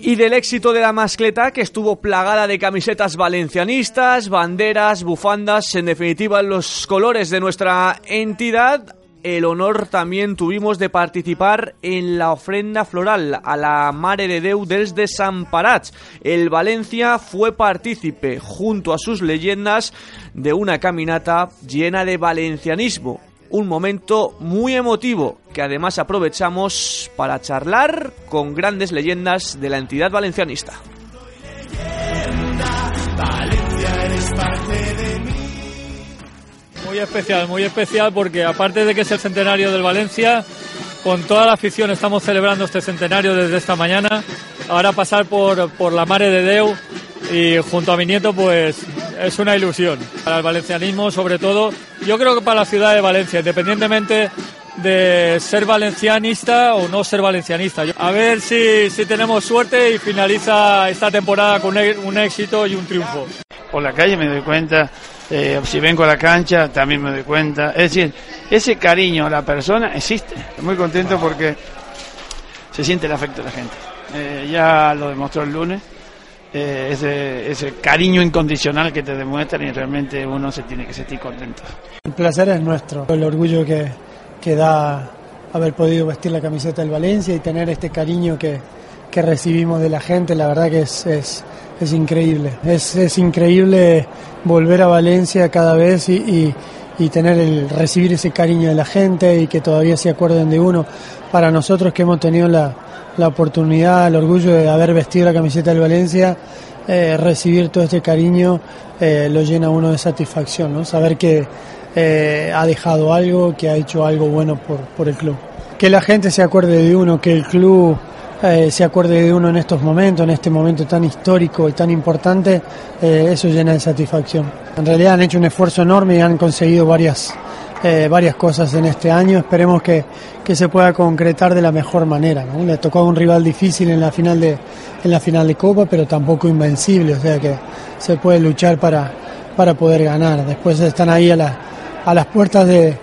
Y del éxito de la mascleta, que estuvo plagada de camisetas valencianistas, banderas, bufandas, en definitiva los colores de nuestra entidad, el honor también tuvimos de participar en la ofrenda floral a la Mare de Déu dels Desamparats. El Valencia fue partícipe, junto a sus leyendas, de una caminata llena de valencianismo. Un momento muy emotivo que además aprovechamos para charlar con grandes leyendas de la entidad valencianista. Muy especial, muy especial porque aparte de que es el centenario del Valencia, con toda la afición estamos celebrando este centenario desde esta mañana. Ahora pasar por, por la Mare de Deu y junto a mi nieto pues es una ilusión. Para el valencianismo sobre todo, yo creo que para la ciudad de Valencia, independientemente de ser valencianista o no ser valencianista. A ver si, si tenemos suerte y finaliza esta temporada con un- éxito y un triunfo. por la calle me doy cuenta, eh, si vengo a la cancha también me doy cuenta. Es decir, ese cariño a la persona existe. Estoy muy contento porque se siente el afecto de la gente. Eh, ya lo demostró el lunes, eh, ese, ese cariño incondicional que te demuestran y realmente uno se tiene que sentir contento. El placer es nuestro, el orgullo que, que da haber podido vestir la camiseta del Valencia y tener este cariño que, que recibimos de la gente, la verdad que es, es, es increíble. Es, es increíble volver a Valencia cada vez y, y, tener el recibir ese cariño de la gente y que todavía se acuerden de uno. Para nosotros que hemos tenido la, la oportunidad, el orgullo de haber vestido la camiseta del Valencia, eh, recibir todo este cariño eh, lo llena uno de satisfacción, ¿no? Saber que eh, ha dejado algo, que ha hecho algo bueno por, por el club. Que la gente se acuerde de uno, que el club eh, se acuerde de uno en estos momentos, en este momento tan histórico y tan importante, eh, eso llena de satisfacción. En realidad han hecho un esfuerzo enorme y han conseguido varias, eh, varias cosas en este año. Esperemos que, que se pueda concretar de la mejor manera. ¿no? Le tocó a un rival difícil en la final de, en la final de Copa, pero tampoco invencible, o sea que se puede luchar para, para poder ganar. Después están ahí a, la- a las puertas de,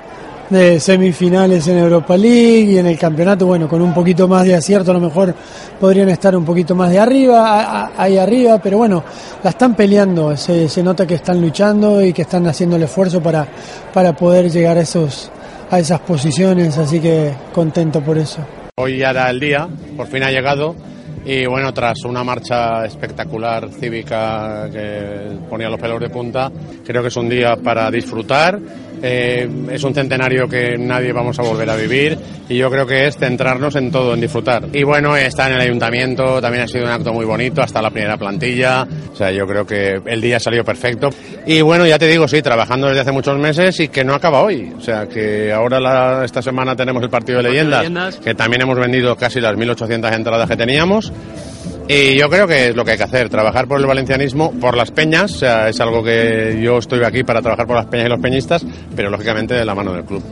de semifinales en Europa League y en el campeonato, bueno, con un poquito más de acierto a lo mejor podrían estar un poquito más de arriba, ahí arriba, pero bueno, la están peleando, se, se nota que están luchando y que están haciendo el esfuerzo para, para poder llegar a, esos, a esas posiciones, así que contento por eso. Hoy ya era el día, por fin ha llegado y bueno, tras una marcha espectacular cívica que ponía los pelos de punta, creo que es un día para disfrutar eh, es un centenario que nadie vamos a volver a vivir y yo creo que es centrarnos en todo, en disfrutar. Y bueno, está en el ayuntamiento, también ha sido un acto muy bonito, hasta la primera plantilla, o sea, yo creo que el día ha salido perfecto. Y bueno, ya te digo, sí, trabajando desde hace muchos meses y que no acaba hoy, o sea, que ahora esta semana tenemos el partido de leyendas, que también hemos vendido casi las 1.800 entradas que teníamos. Y yo creo que es lo que hay que hacer, trabajar por el valencianismo, por las peñas, es algo que yo estoy aquí para trabajar por las peñas y los peñistas, pero lógicamente de la mano del club.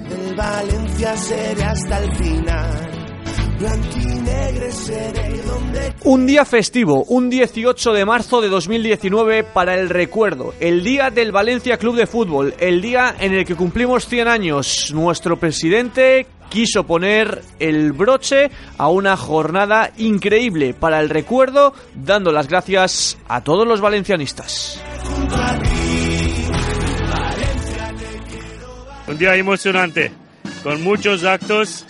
Un día festivo, un 18 de marzo de 2019 para el recuerdo, el día del Valencia Club de Fútbol, el día en el que cumplimos 100 años. Nuestro presidente quiso poner el broche a una jornada increíble para el recuerdo, dando las gracias a todos los valencianistas. Un día emocionante, con muchos actos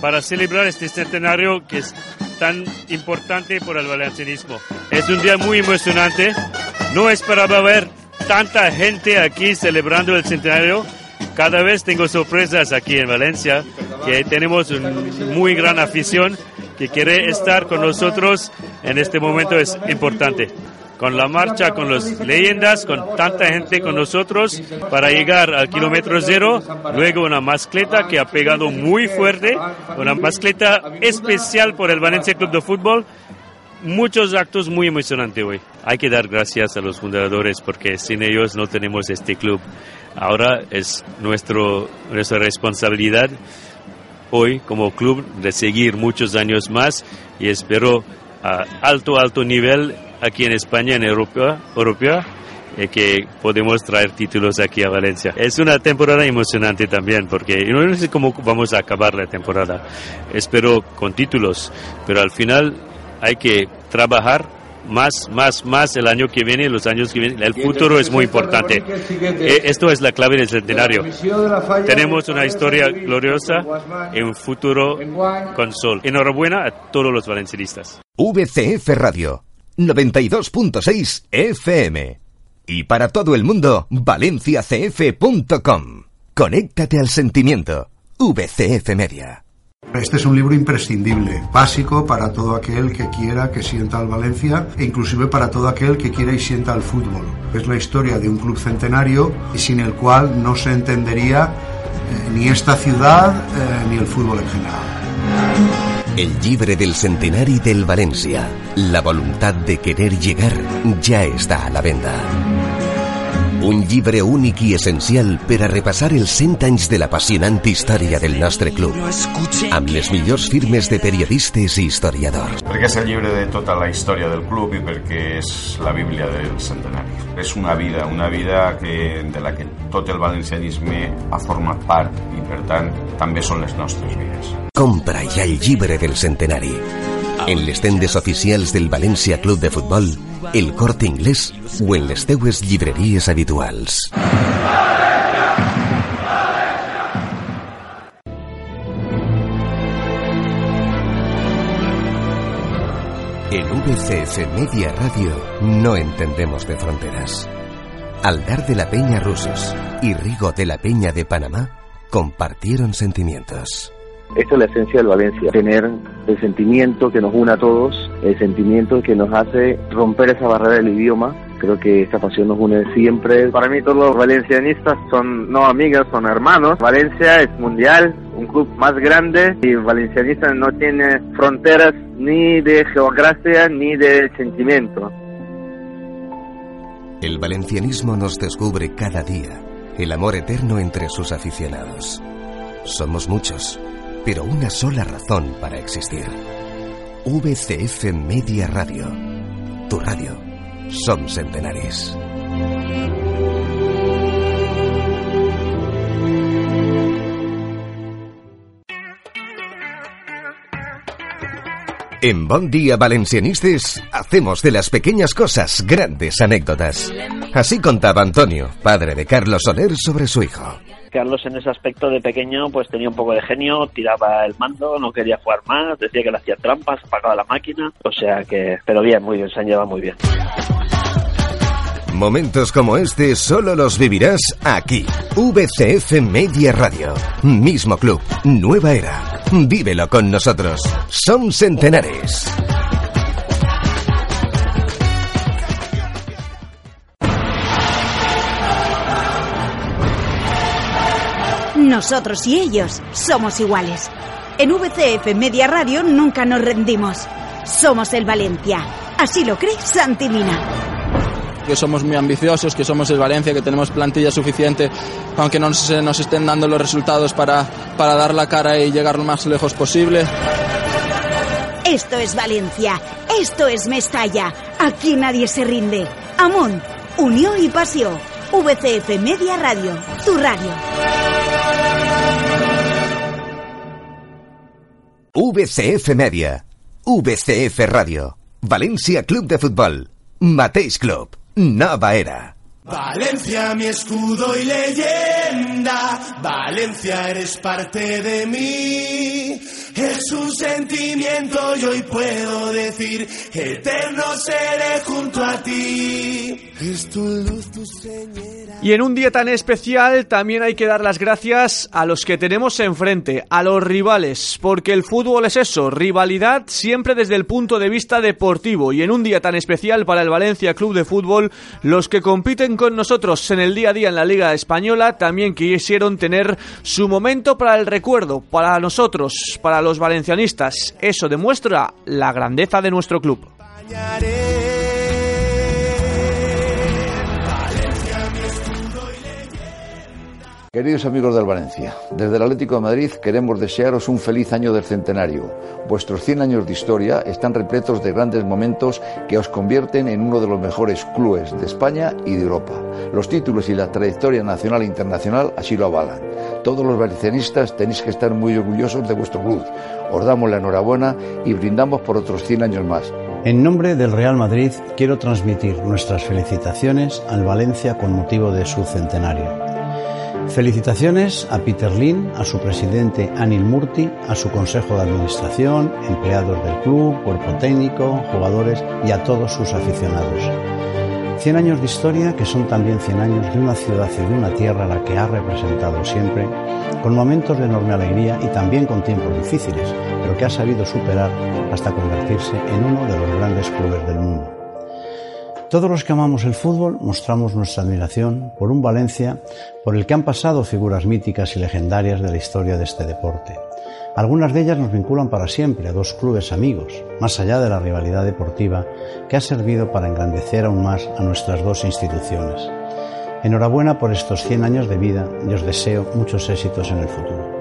para celebrar este centenario que es tan importante por el valencianismo. Es un día muy emocionante, no esperaba ver tanta gente aquí celebrando el centenario. Cada vez tengo sorpresas aquí en Valencia que tenemos una muy gran afición que quiere estar con nosotros en este momento es importante. Con la marcha, con las leyendas, con tanta gente con nosotros para llegar al kilómetro cero, luego una mascleta que ha pegado muy fuerte, una mascleta especial por el Valencia Club de Fútbol, muchos actos muy emocionantes hoy. Hay que dar gracias a los fundadores porque sin ellos no tenemos este club. Ahora es nuestro, nuestra responsabilidad hoy como club de seguir muchos años más y espero a alto, alto nivel aquí en España, en Europa, Europa y que podemos traer títulos aquí a Valencia. Es una temporada emocionante también porque no sé cómo vamos a acabar la temporada. Espero con títulos, pero al final hay que trabajar más, más, más el año que viene, los años que vienen. El futuro es muy importante. Eh, esto es la clave del centenario. Tenemos una historia gloriosa y un futuro con sol. Enhorabuena a todos los valencianistas. VCF Radio 92.6 FM. Y para todo el mundo, valenciacf.com. Conéctate al sentimiento. VCF Media. Este es un libro imprescindible, básico para todo aquel que quiera que sienta al Valencia e inclusive para todo aquel que quiera y sienta al fútbol. Es la historia de un club centenario sin el cual no se entendería eh, ni esta ciudad eh, ni el fútbol en general. El libre del centenari del Valencia. La voluntad de querer llegar ya está a la venda. Un llibre únic i essencial per a repassar els 100 anys de l'apassionant història del nostre club, amb les millors firmes de periodistes i historiadors. Perquè és el llibre de tota la història del club i perquè és la bíblia del centenari. És una vida, una vida que, de la que tot el valencianisme ha format part i, per tant, també són les nostres vides. Compra ja el llibre del centenari. En les tendes oficials del València Club de Futbol el Corte Inglés o en les teues llibreries habituals. En VCF Media Radio no entendemos de fronteras. Aldar de la Peña Rusos y Rigo de la Peña de Panamá compartieron sentimientos. Esta es la esencia del Valencia, tener el sentimiento que nos une a todos, el sentimiento que nos hace romper esa barrera del idioma. Creo que esta pasión nos une siempre. Para mí todos los valencianistas son no amigas, son hermanos. Valencia es mundial, un club más grande y el valencianista no tiene fronteras ni de geografía ni de sentimiento. El valencianismo nos descubre cada día el amor eterno entre sus aficionados. Somos muchos pero una sola razón para existir. VCF Media Radio. Tu radio. Son centenares. En Bon Día Valencianistes hacemos de las pequeñas cosas grandes anécdotas. Así contaba Antonio, padre de Carlos Soler, sobre su hijo. Carlos en ese aspecto de pequeño pues tenía un poco de genio, tiraba el mando, no quería jugar más, decía que le hacía trampas, apagaba la máquina, o sea que, pero bien, muy bien, se han llevado muy bien. Momentos como este solo los vivirás aquí. VCF Media Radio. Mismo club, nueva era. Vívelo con nosotros. Son centenares. Nosotros y ellos somos iguales. En VCF Media Radio nunca nos rendimos. Somos el Valencia. Así lo cree Santi Mina. que somos muy ambiciosos, que somos el Valencia, que tenemos plantilla suficiente, aunque no se nos estén dando los resultados para, para dar la cara y llegar lo más lejos posible. Esto es Valencia. Esto es Mestalla. Aquí nadie se rinde. Amón, unión y pasión. VCF Media Radio. Tu radio. VCF Media. VCF Radio. Valencia Club de Fútbol. Mateix Club. Nova Era. Valencia, mi escudo y leyenda. Valencia, eres parte de mí. Es un sentimiento y hoy puedo decir, eterno seré junto a ti. Es tu luz, tu señera. Y en un día tan especial también hay que dar las gracias a los que tenemos enfrente, a los rivales, porque el fútbol es eso, rivalidad siempre desde el punto de vista deportivo. Y en un día tan especial para el Valencia Club de Fútbol, los que compiten con nosotros en el día a día en la Liga Española también quisieron tener su momento para el recuerdo, para nosotros, para los valencianistas. Eso demuestra la grandeza de nuestro club. Queridos amigos del Valencia, desde el Atlético de Madrid queremos desearos un feliz año del centenario. Vuestros 100 años de historia están repletos de grandes momentos que os convierten en uno de los mejores clubes de España y de Europa. Los títulos y la trayectoria nacional e internacional así lo avalan. Todos los valencianistas tenéis que estar muy orgullosos de vuestro club. Os damos la enhorabuena y brindamos por otros 100 años más. En nombre del Real Madrid quiero transmitir nuestras felicitaciones al Valencia con motivo de su centenario. Felicitaciones a Peter Lin, a su presidente Anil Murti, a su consejo de administración, empleados del club, cuerpo técnico, jugadores y a todos sus aficionados. 100 años de historia que son también 100 años de una ciudad y de una tierra a la que ha representado siempre, con momentos de enorme alegría y también con tiempos difíciles, pero que ha sabido superar hasta convertirse en uno de los grandes clubes del mundo. Todos los que amamos el fútbol mostramos nuestra admiración por un Valencia por el que han pasado figuras míticas y legendarias de la historia de este deporte. Algunas de ellas nos vinculan para siempre a dos clubes amigos, más allá de la rivalidad deportiva que ha servido para engrandecer aún más a nuestras dos instituciones. Enhorabuena por estos 100 años de vida y os deseo muchos éxitos en el futuro.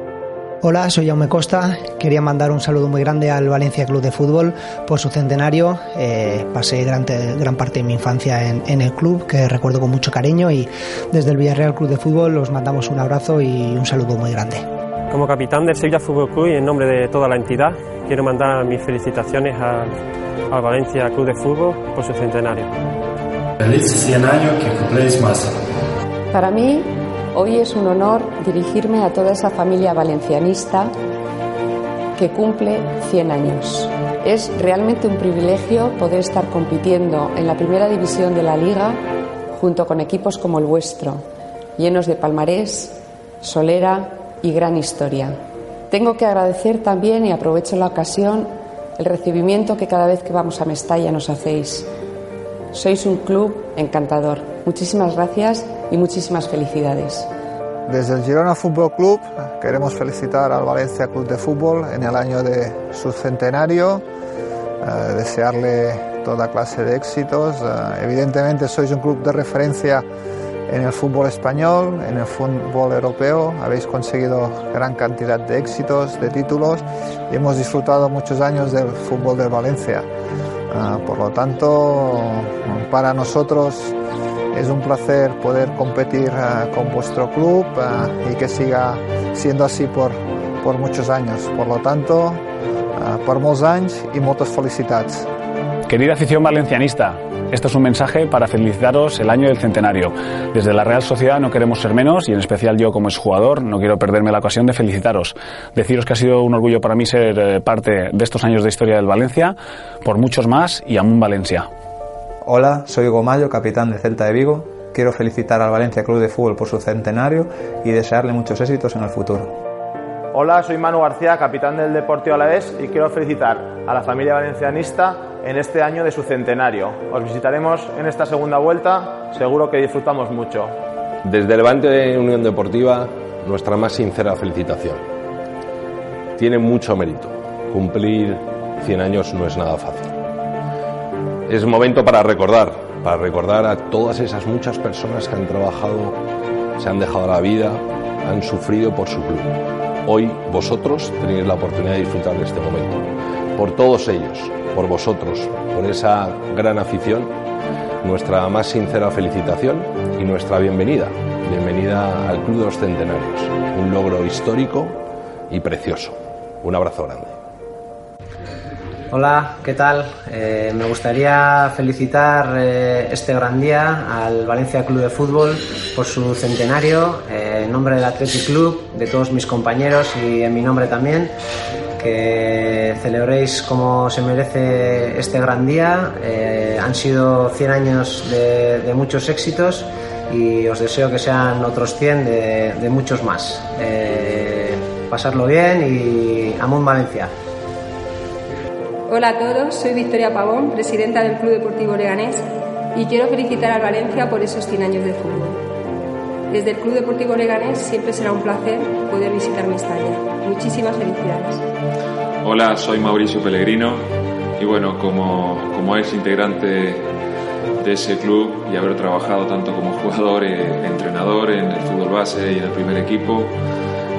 Hola, soy Jaume Costa. Quería mandar un saludo muy grande al Valencia Club de Fútbol por su centenario. Eh, pasé gran, gran, parte de mi infancia en, en, el club, que recuerdo con mucho cariño, y desde el Villarreal Club de Fútbol os mandamos un abrazo y un saludo muy grande. Como capitán del Sevilla Fútbol Club y en nombre de toda la entidad, quiero mandar mis felicitaciones al, al Valencia Club de Fútbol por su centenario. Feliz 100 años que cumpléis más. Para mí, Hoy es un honor dirigirme a toda esa familia valencianista que cumple 100 años. Es realmente un privilegio poder estar compitiendo en la primera división de la liga junto con equipos como el vuestro, llenos de palmarés, solera y gran historia. Tengo que agradecer también, y aprovecho la ocasión, el recibimiento que cada vez que vamos a Mestalla nos hacéis. Sois un club encantador. Muchísimas gracias y muchísimas felicidades. Desde el Girona Fútbol Club queremos felicitar al Valencia Club de Fútbol en el año de su centenario, eh, desearle toda clase de éxitos. Eh, evidentemente sois un club de referencia en el fútbol español, en el fútbol europeo, habéis conseguido gran cantidad de éxitos, de títulos y hemos disfrutado muchos años del fútbol de Valencia. Eh, por lo tanto, para nosotros es un placer poder competir uh, con vuestro club uh, y que siga siendo así por, por muchos años. Por lo tanto, per molts anys i moltes felicitats. Querida afición valencianista, esto es un mensaje para felicitaros el año del centenario. Desde la Real Sociedad no queremos ser menos y en especial yo como exjugador no quiero perderme la ocasión de felicitaros. Deciros que ha sido un orgullo para mí ser parte de estos años de historia del Valencia, por muchos más y aún Valencia. Hola, soy Hugo Mayo, capitán de Celta de Vigo. Quiero felicitar al Valencia Club de Fútbol por su centenario y desearle muchos éxitos en el futuro. Hola, soy Manu García, capitán del Deportivo Alavés y quiero felicitar a la familia valencianista en este año de su centenario. Os visitaremos en esta segunda vuelta, seguro que disfrutamos mucho. Desde Levante de Unión Deportiva, nuestra más sincera felicitación. Tiene mucho mérito. Cumplir 100 años no es nada fácil. Es momento para recordar, para recordar a todas esas muchas personas que han trabajado, se han dejado la vida, han sufrido por su club. Hoy vosotros tenéis la oportunidad de disfrutar de este momento. Por todos ellos, por vosotros, por esa gran afición, nuestra más sincera felicitación y nuestra bienvenida. Bienvenida al Club de los Centenarios, un logro histórico y precioso. Un abrazo grande. Hola, ¿qué tal? Eh, me gustaría felicitar eh, este gran día al Valencia Club de Fútbol por su centenario, eh, en nombre del Athletic Club, de todos mis compañeros y en mi nombre también, que celebréis como se merece este gran día. han sido 100 años de, muchos éxitos y os deseo que sean otros 100 de, de muchos más. pasarlo bien y Amón Valencia. Hola a todos, soy Victoria Pavón, presidenta del Club Deportivo Leganés y quiero felicitar al Valencia por esos 100 años de fútbol. Desde el Club Deportivo Leganés siempre será un placer poder visitar Mestalla. Muchísimas felicidades. Hola, soy Mauricio Pellegrino y bueno, como, como ex integrante de ese club y haber trabajado tanto como jugador e entrenador en el fútbol base y en el primer equipo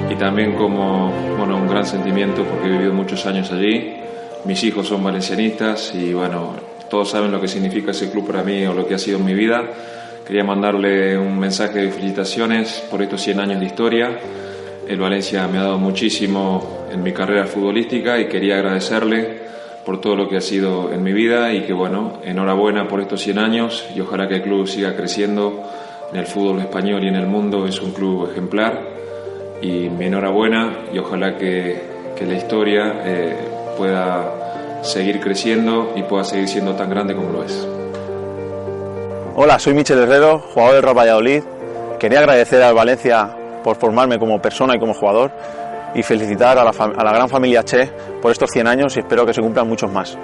y también como bueno, un gran sentimiento porque he vivido muchos años allí mis hijos son valencianistas y bueno, todos saben lo que significa ese club para mí o lo que ha sido mi vida. Quería mandarle un mensaje de felicitaciones por estos 100 años de historia. El Valencia me ha dado muchísimo en mi carrera futbolística y quería agradecerle por todo lo que ha sido en mi vida y que bueno, enhorabuena por estos 100 años y ojalá que el club siga creciendo en el fútbol español y en el mundo. Es un club ejemplar y mi enhorabuena y ojalá que, que la historia eh, pueda seguir creciendo y pueda seguir siendo tan grande como lo es. Hola, soy Michel Herrero, jugador del Real Valladolid. Quería agradecer al Valencia por formarme como persona y como jugador y felicitar a la, gran familia Che por estos 100 años y espero que se cumplan muchos más.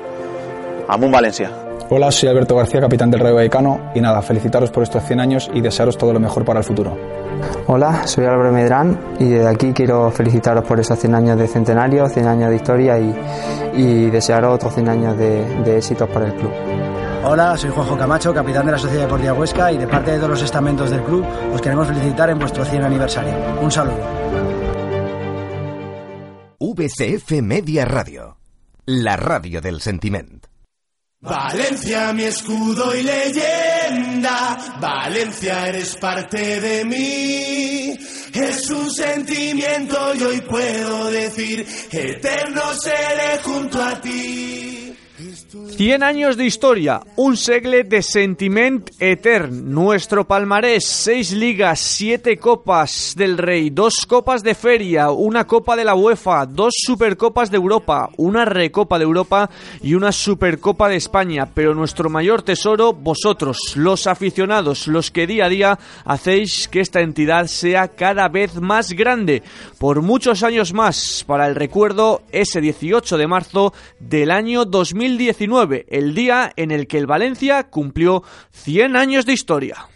Amun Valencia. Hola, soy Alberto García, capitán del Rayo Vallecano y nada, felicitaros por estos 100 años y desearos todo lo mejor para el futuro. Hola, soy Álvaro Medrán y desde aquí quiero felicitaros por esos 100 años de centenario, 100 años de historia y, y desearos otros 100 años de, de éxitos para el club. Hola, soy Juanjo Camacho, capitán de la Sociedad Deportiva Huesca y de parte de todos los estamentos del club os queremos felicitar en vuestro 100 aniversario. Un saludo. VCF Media Radio, la radio del sentiment. Valencia, mi escudo y leyenda. Valencia, eres parte de mí. Es un sentimiento y hoy puedo decir, eterno seré junto a ti. 100 años de historia, un segle de sentiment etern. Nuestro palmarés, 6 ligas, 7 copas del Rey, 2 copas de feria, una copa de la UEFA, 2 supercopas de Europa, una recopa de Europa y una supercopa de España. Pero nuestro mayor tesoro, vosotros, los aficionados, los que día a día hacéis que esta entidad sea cada vez más grande. Por muchos años más, para el recuerdo, ese 18 de marzo del año 2019 el día en el que el Valencia cumplió 100 años de historia.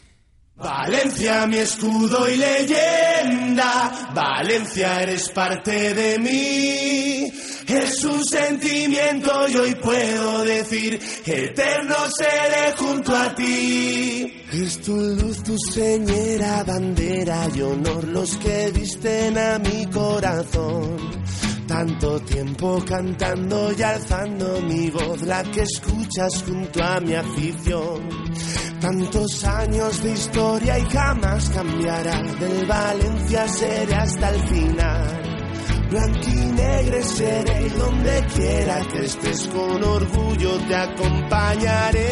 Valencia, mi escudo y leyenda. Valencia, eres parte de mí. Es un sentimiento y hoy puedo decir, eterno seré junto a ti. Es tu luz, tu señera, bandera y honor los que visten a mi corazón. Tanto tiempo cantando y alzando mi voz, la que escuchas junto a mi afición. Tantos años de historia y jamás cambiará. Del Valencia seré hasta el final. Blanquinegre seré y donde quiera que estés con orgullo te acompañaré.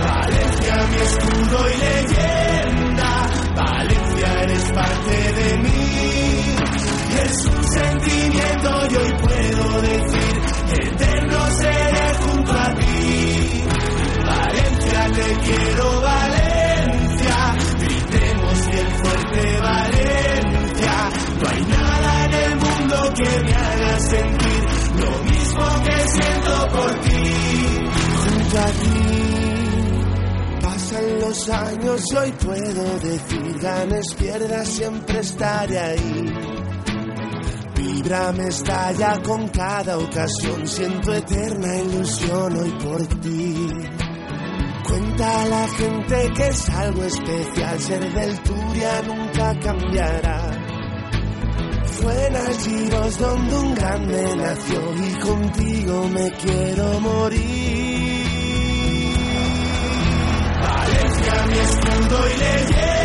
Valencia, mi escudo y leyenda. Valencia, eres parte de mí. Es un sentimiento y hoy puedo decir, eterno seré junto a ti. Valencia, te quiero, Valencia. Gritemos bien fuerte, Valencia. No hay nada en el mundo que me haga sentir lo mismo que siento por ti. Junto a ti. Pasan los años hoy puedo decir, ganes, pierdas, siempre estaré ahí vibra me estalla con cada ocasión, siento eterna ilusión hoy por ti. Cuenta a la gente que es algo especial, ser del Turia nunca cambiará. Fue en donde un grande nació y contigo me quiero morir. Valencia mi escudo y leyenda.